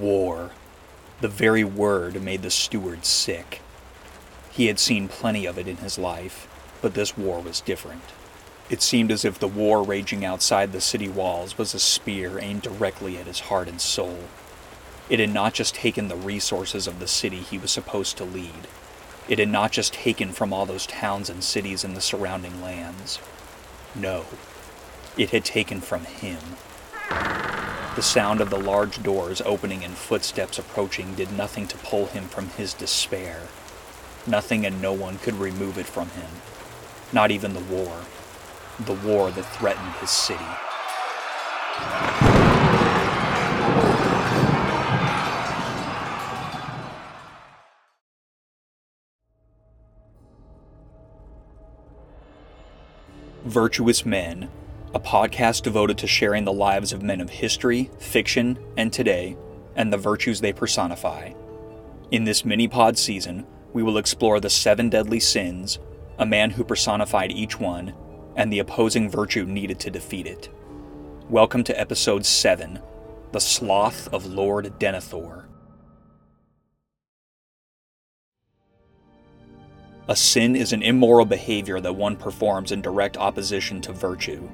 War. The very word made the steward sick. He had seen plenty of it in his life, but this war was different. It seemed as if the war raging outside the city walls was a spear aimed directly at his heart and soul. It had not just taken the resources of the city he was supposed to lead. It had not just taken from all those towns and cities in the surrounding lands. No, it had taken from him. The sound of the large doors opening and footsteps approaching did nothing to pull him from his despair. Nothing and no one could remove it from him. Not even the war. The war that threatened his city. Virtuous Men, a podcast devoted to sharing the lives of men of history, fiction, and today, and the virtues they personify. In this mini pod season, we will explore the seven deadly sins, a man who personified each one, and the opposing virtue needed to defeat it. Welcome to episode 7 The Sloth of Lord Denethor. A sin is an immoral behavior that one performs in direct opposition to virtue.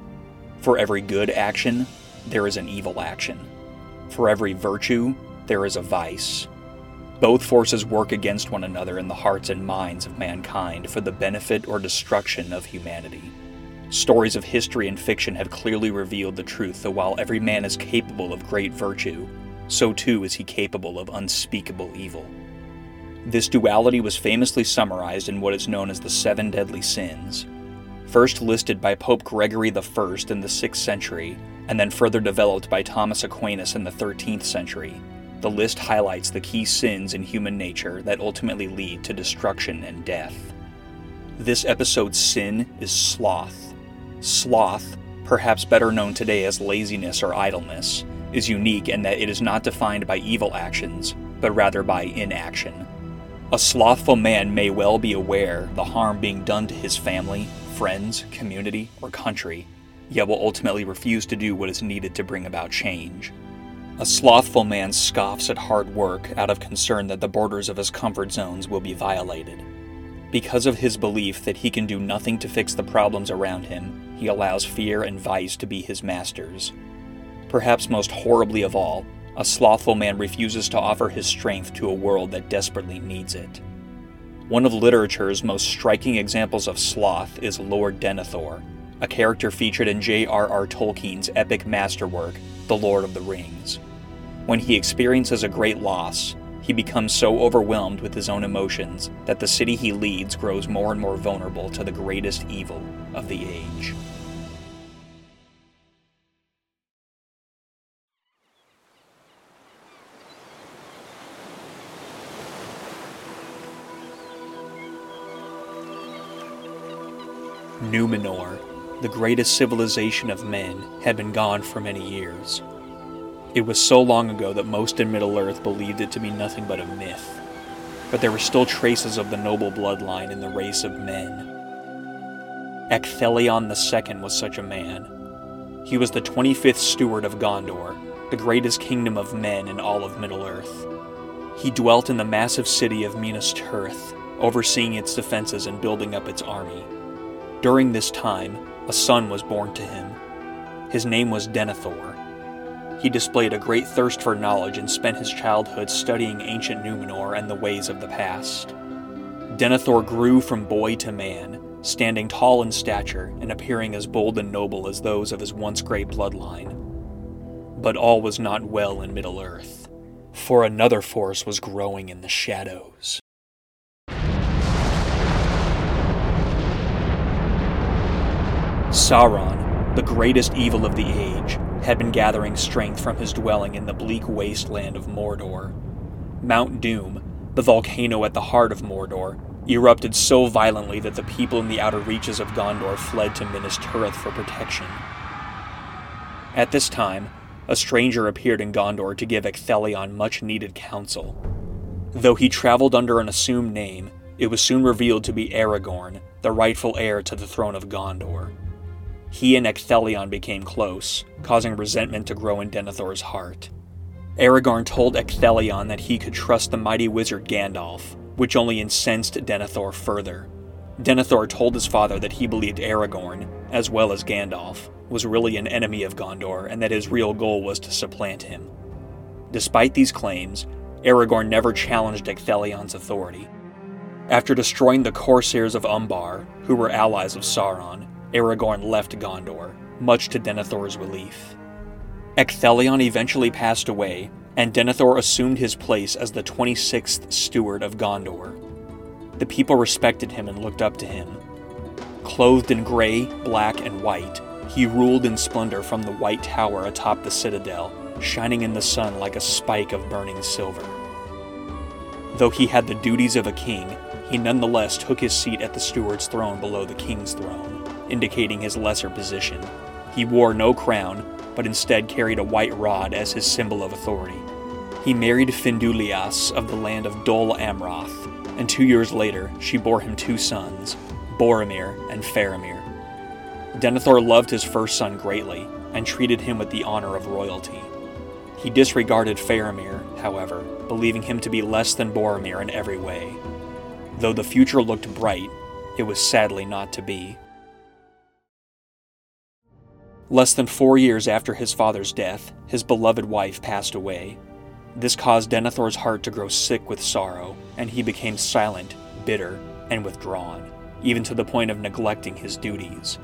For every good action, there is an evil action. For every virtue, there is a vice. Both forces work against one another in the hearts and minds of mankind for the benefit or destruction of humanity. Stories of history and fiction have clearly revealed the truth that while every man is capable of great virtue, so too is he capable of unspeakable evil. This duality was famously summarized in what is known as the Seven Deadly Sins, first listed by Pope Gregory I in the 6th century, and then further developed by Thomas Aquinas in the 13th century. The list highlights the key sins in human nature that ultimately lead to destruction and death. This episode's sin is sloth. Sloth, perhaps better known today as laziness or idleness, is unique in that it is not defined by evil actions, but rather by inaction. A slothful man may well be aware the harm being done to his family, friends, community, or country, yet will ultimately refuse to do what is needed to bring about change. A slothful man scoffs at hard work out of concern that the borders of his comfort zones will be violated. Because of his belief that he can do nothing to fix the problems around him, he allows fear and vice to be his masters. Perhaps most horribly of all, a slothful man refuses to offer his strength to a world that desperately needs it. One of literature's most striking examples of sloth is Lord Denethor, a character featured in J.R.R. Tolkien's epic masterwork, The Lord of the Rings. When he experiences a great loss, he becomes so overwhelmed with his own emotions that the city he leads grows more and more vulnerable to the greatest evil of the age. Numenor, the greatest civilization of men, had been gone for many years. It was so long ago that most in Middle Earth believed it to be nothing but a myth. But there were still traces of the noble bloodline in the race of men. Ecthelion II was such a man. He was the 25th steward of Gondor, the greatest kingdom of men in all of Middle Earth. He dwelt in the massive city of Minas Tirith, overseeing its defenses and building up its army. During this time, a son was born to him. His name was Denethor. He displayed a great thirst for knowledge and spent his childhood studying ancient Numenor and the ways of the past. Denethor grew from boy to man, standing tall in stature and appearing as bold and noble as those of his once great bloodline. But all was not well in Middle Earth, for another force was growing in the shadows. Sauron, the greatest evil of the age, had been gathering strength from his dwelling in the bleak wasteland of Mordor. Mount Doom, the volcano at the heart of Mordor, erupted so violently that the people in the outer reaches of Gondor fled to Minas Tirith for protection. At this time, a stranger appeared in Gondor to give Ecthelion much needed counsel. Though he traveled under an assumed name, it was soon revealed to be Aragorn, the rightful heir to the throne of Gondor. He and Ecthelion became close, causing resentment to grow in Denethor's heart. Aragorn told Ecthelion that he could trust the mighty wizard Gandalf, which only incensed Denethor further. Denethor told his father that he believed Aragorn, as well as Gandalf, was really an enemy of Gondor and that his real goal was to supplant him. Despite these claims, Aragorn never challenged Ecthelion's authority. After destroying the Corsairs of Umbar, who were allies of Sauron, Aragorn left Gondor, much to Denethor's relief. Ecthelion eventually passed away, and Denethor assumed his place as the 26th steward of Gondor. The people respected him and looked up to him. Clothed in gray, black, and white, he ruled in splendor from the White Tower atop the citadel, shining in the sun like a spike of burning silver. Though he had the duties of a king, he nonetheless took his seat at the steward's throne below the king's throne, indicating his lesser position. He wore no crown, but instead carried a white rod as his symbol of authority. He married Finduilas of the land of Dol Amroth, and two years later she bore him two sons, Boromir and Faramir. Denethor loved his first son greatly and treated him with the honor of royalty. He disregarded Faramir, however, believing him to be less than Boromir in every way. Though the future looked bright, it was sadly not to be. Less than four years after his father's death, his beloved wife passed away. This caused Denethor's heart to grow sick with sorrow, and he became silent, bitter, and withdrawn, even to the point of neglecting his duties.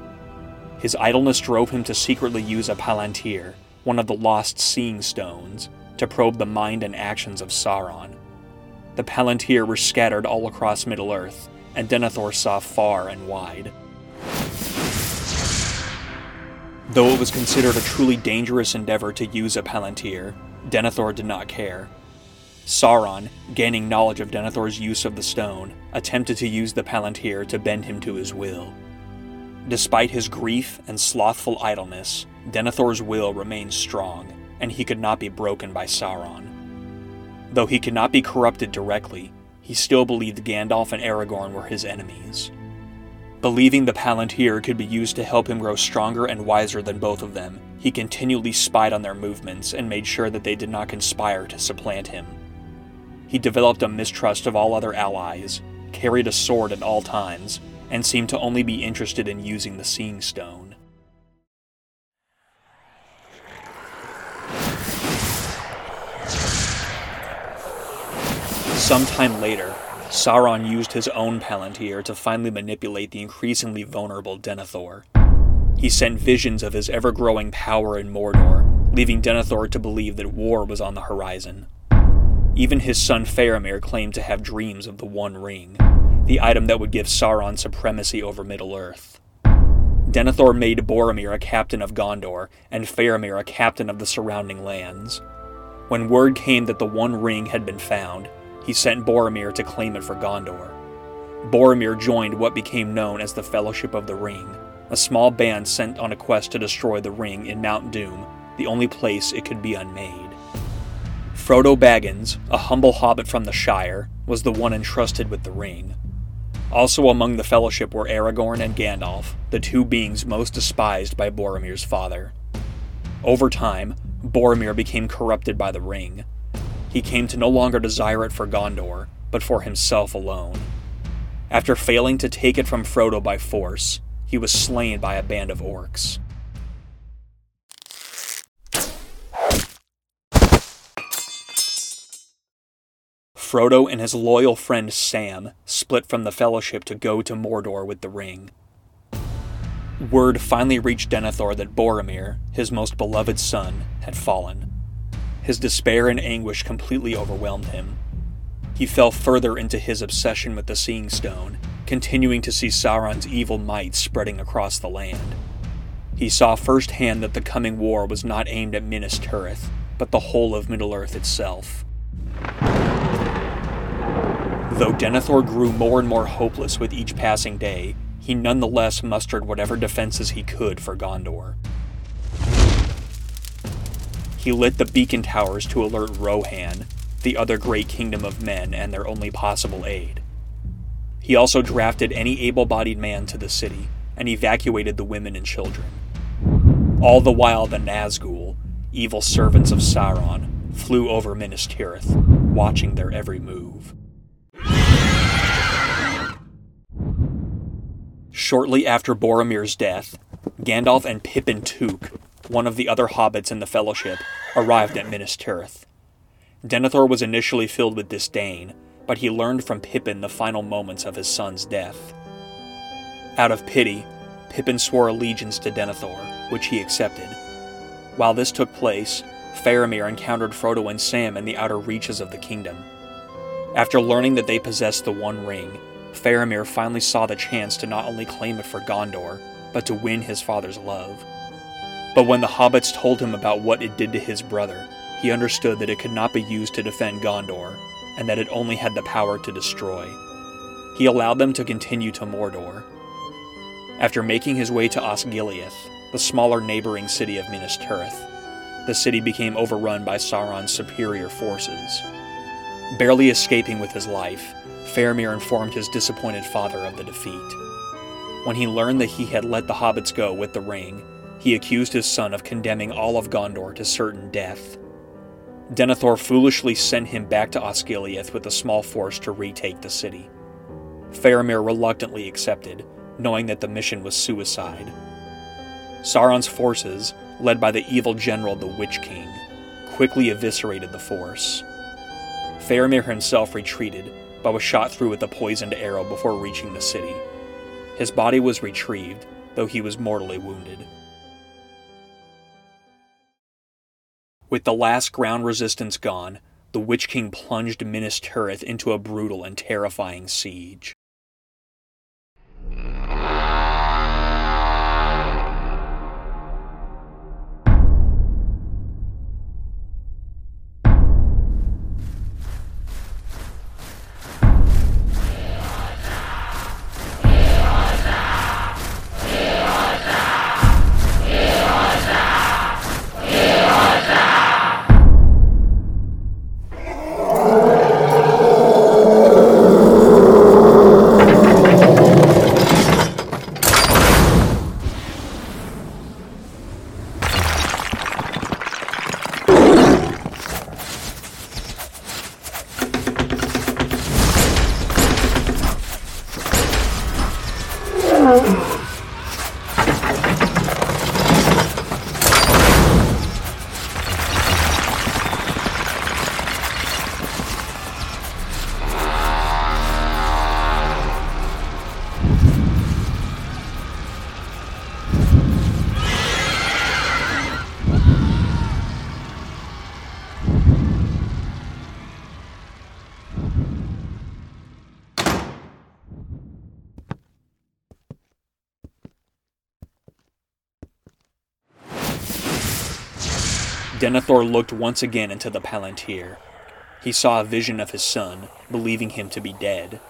His idleness drove him to secretly use a palantir, one of the lost seeing stones, to probe the mind and actions of Sauron. The Palantir were scattered all across Middle Earth, and Denethor saw far and wide. Though it was considered a truly dangerous endeavor to use a Palantir, Denethor did not care. Sauron, gaining knowledge of Denethor's use of the stone, attempted to use the Palantir to bend him to his will. Despite his grief and slothful idleness, Denethor's will remained strong, and he could not be broken by Sauron. Though he could not be corrupted directly, he still believed Gandalf and Aragorn were his enemies. Believing the Palantir could be used to help him grow stronger and wiser than both of them, he continually spied on their movements and made sure that they did not conspire to supplant him. He developed a mistrust of all other allies, carried a sword at all times, and seemed to only be interested in using the Seeing Stone. Sometime later, Sauron used his own Palantir to finally manipulate the increasingly vulnerable Denethor. He sent visions of his ever growing power in Mordor, leaving Denethor to believe that war was on the horizon. Even his son Faramir claimed to have dreams of the One Ring, the item that would give Sauron supremacy over Middle Earth. Denethor made Boromir a captain of Gondor and Faramir a captain of the surrounding lands. When word came that the One Ring had been found, he sent Boromir to claim it for Gondor. Boromir joined what became known as the Fellowship of the Ring, a small band sent on a quest to destroy the ring in Mount Doom, the only place it could be unmade. Frodo Baggins, a humble hobbit from the Shire, was the one entrusted with the ring. Also among the Fellowship were Aragorn and Gandalf, the two beings most despised by Boromir's father. Over time, Boromir became corrupted by the ring, he came to no longer desire it for Gondor, but for himself alone. After failing to take it from Frodo by force, he was slain by a band of orcs. Frodo and his loyal friend Sam split from the Fellowship to go to Mordor with the ring. Word finally reached Denethor that Boromir, his most beloved son, had fallen. His despair and anguish completely overwhelmed him. He fell further into his obsession with the Seeing Stone, continuing to see Sauron's evil might spreading across the land. He saw firsthand that the coming war was not aimed at Minas Tirith, but the whole of Middle-earth itself. Though Denethor grew more and more hopeless with each passing day, he nonetheless mustered whatever defenses he could for Gondor. He lit the beacon towers to alert Rohan, the other great kingdom of men and their only possible aid. He also drafted any able bodied man to the city and evacuated the women and children. All the while, the Nazgul, evil servants of Sauron, flew over Minas Tirith, watching their every move. Shortly after Boromir's death, Gandalf and Pippin Took, one of the other hobbits in the Fellowship, arrived at Minas Tirith. Denethor was initially filled with disdain, but he learned from Pippin the final moments of his son's death. Out of pity, Pippin swore allegiance to Denethor, which he accepted. While this took place, Faramir encountered Frodo and Sam in the outer reaches of the kingdom. After learning that they possessed the One Ring, Faramir finally saw the chance to not only claim it for Gondor, but to win his father's love. But when the hobbits told him about what it did to his brother, he understood that it could not be used to defend Gondor, and that it only had the power to destroy. He allowed them to continue to Mordor. After making his way to Osgiliath, the smaller neighboring city of Minas Tirith, the city became overrun by Sauron's superior forces. Barely escaping with his life, Faramir informed his disappointed father of the defeat. When he learned that he had let the hobbits go with the ring, he accused his son of condemning all of Gondor to certain death. Denethor foolishly sent him back to Osgiliath with a small force to retake the city. Faramir reluctantly accepted, knowing that the mission was suicide. Sauron's forces, led by the evil general the Witch King, quickly eviscerated the force. Faramir himself retreated, but was shot through with a poisoned arrow before reaching the city. His body was retrieved, though he was mortally wounded. With the last ground resistance gone, the Witch King plunged Minas Tirith into a brutal and terrifying siege. Denethor looked once again into the Palantir. He saw a vision of his son, believing him to be dead.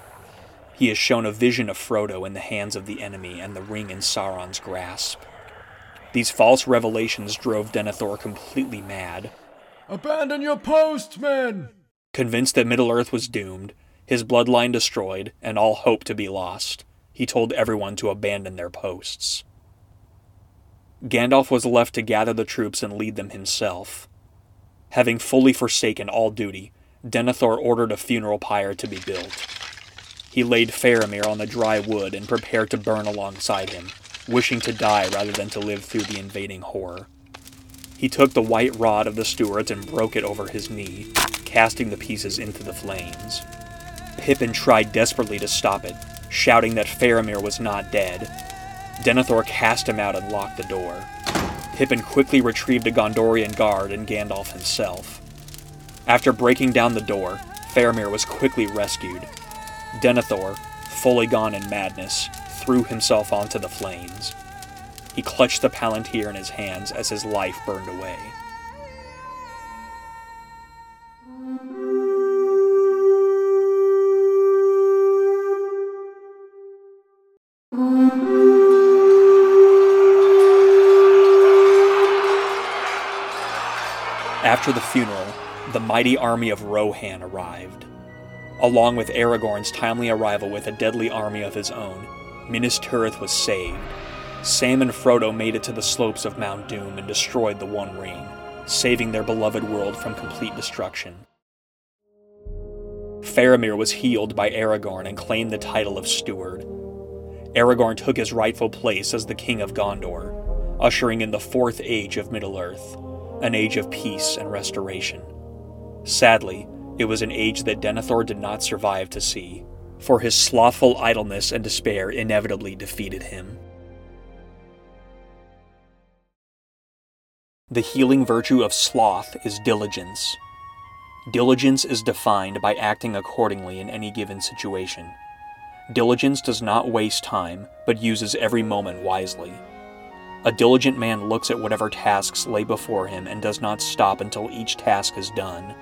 He is shown a vision of Frodo in the hands of the enemy and the ring in Sauron's grasp. These false revelations drove Denethor completely mad. Abandon your post, men! Convinced that Middle Earth was doomed, his bloodline destroyed, and all hope to be lost, he told everyone to abandon their posts. Gandalf was left to gather the troops and lead them himself. Having fully forsaken all duty, Denethor ordered a funeral pyre to be built. He laid Faramir on the dry wood and prepared to burn alongside him, wishing to die rather than to live through the invading horror. He took the white rod of the stewards and broke it over his knee, casting the pieces into the flames. Pippin tried desperately to stop it, shouting that Faramir was not dead, Denethor cast him out and locked the door. Pippin quickly retrieved a Gondorian guard and Gandalf himself. After breaking down the door, Faramir was quickly rescued. Denethor, fully gone in madness, threw himself onto the flames. He clutched the Palantir in his hands as his life burned away. After the funeral, the mighty army of Rohan arrived. Along with Aragorn's timely arrival with a deadly army of his own, Minas Tirith was saved. Sam and Frodo made it to the slopes of Mount Doom and destroyed the One Ring. saving their beloved world from complete destruction. Faramir was healed by Aragorn and claimed the title of Steward. Aragorn took his rightful place as the King of Gondor, ushering in the Fourth Age of Middle-earth, an age of peace and restoration. Sadly, it was an age that Denethor did not survive to see, for his slothful idleness and despair inevitably defeated him. The healing virtue of sloth is diligence. Diligence is defined by acting accordingly in any given situation. Diligence does not waste time, but uses every moment wisely. A diligent man looks at whatever tasks lay before him and does not stop until each task is done.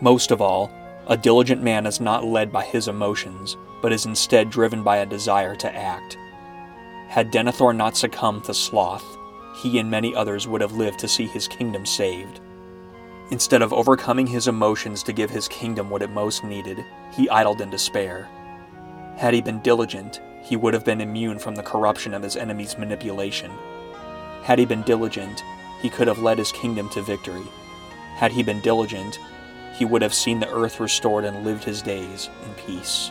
Most of all, a diligent man is not led by his emotions, but is instead driven by a desire to act. Had Denethor not succumbed to sloth, he and many others would have lived to see his kingdom saved. Instead of overcoming his emotions to give his kingdom what it most needed, he idled in despair. Had he been diligent, he would have been immune from the corruption of his enemy's manipulation. Had he been diligent, he could have led his kingdom to victory. Had he been diligent, he would have seen the earth restored and lived his days in peace.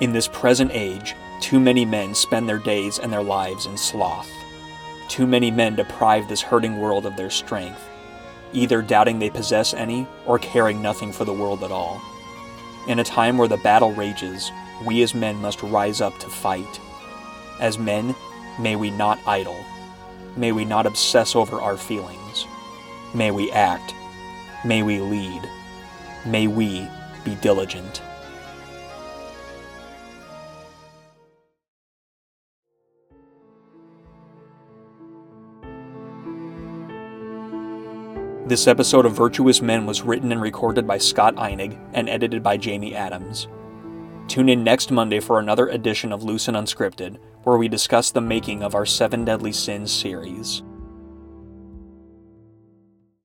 In this present age, too many men spend their days and their lives in sloth. Too many men deprive this hurting world of their strength, either doubting they possess any or caring nothing for the world at all. In a time where the battle rages, we as men must rise up to fight. As men, May we not idle. May we not obsess over our feelings. May we act. May we lead. May we be diligent. This episode of Virtuous Men was written and recorded by Scott Einig and edited by Jamie Adams. Tune in next Monday for another edition of Loose and Unscripted, where we discuss the making of our Seven Deadly Sins series.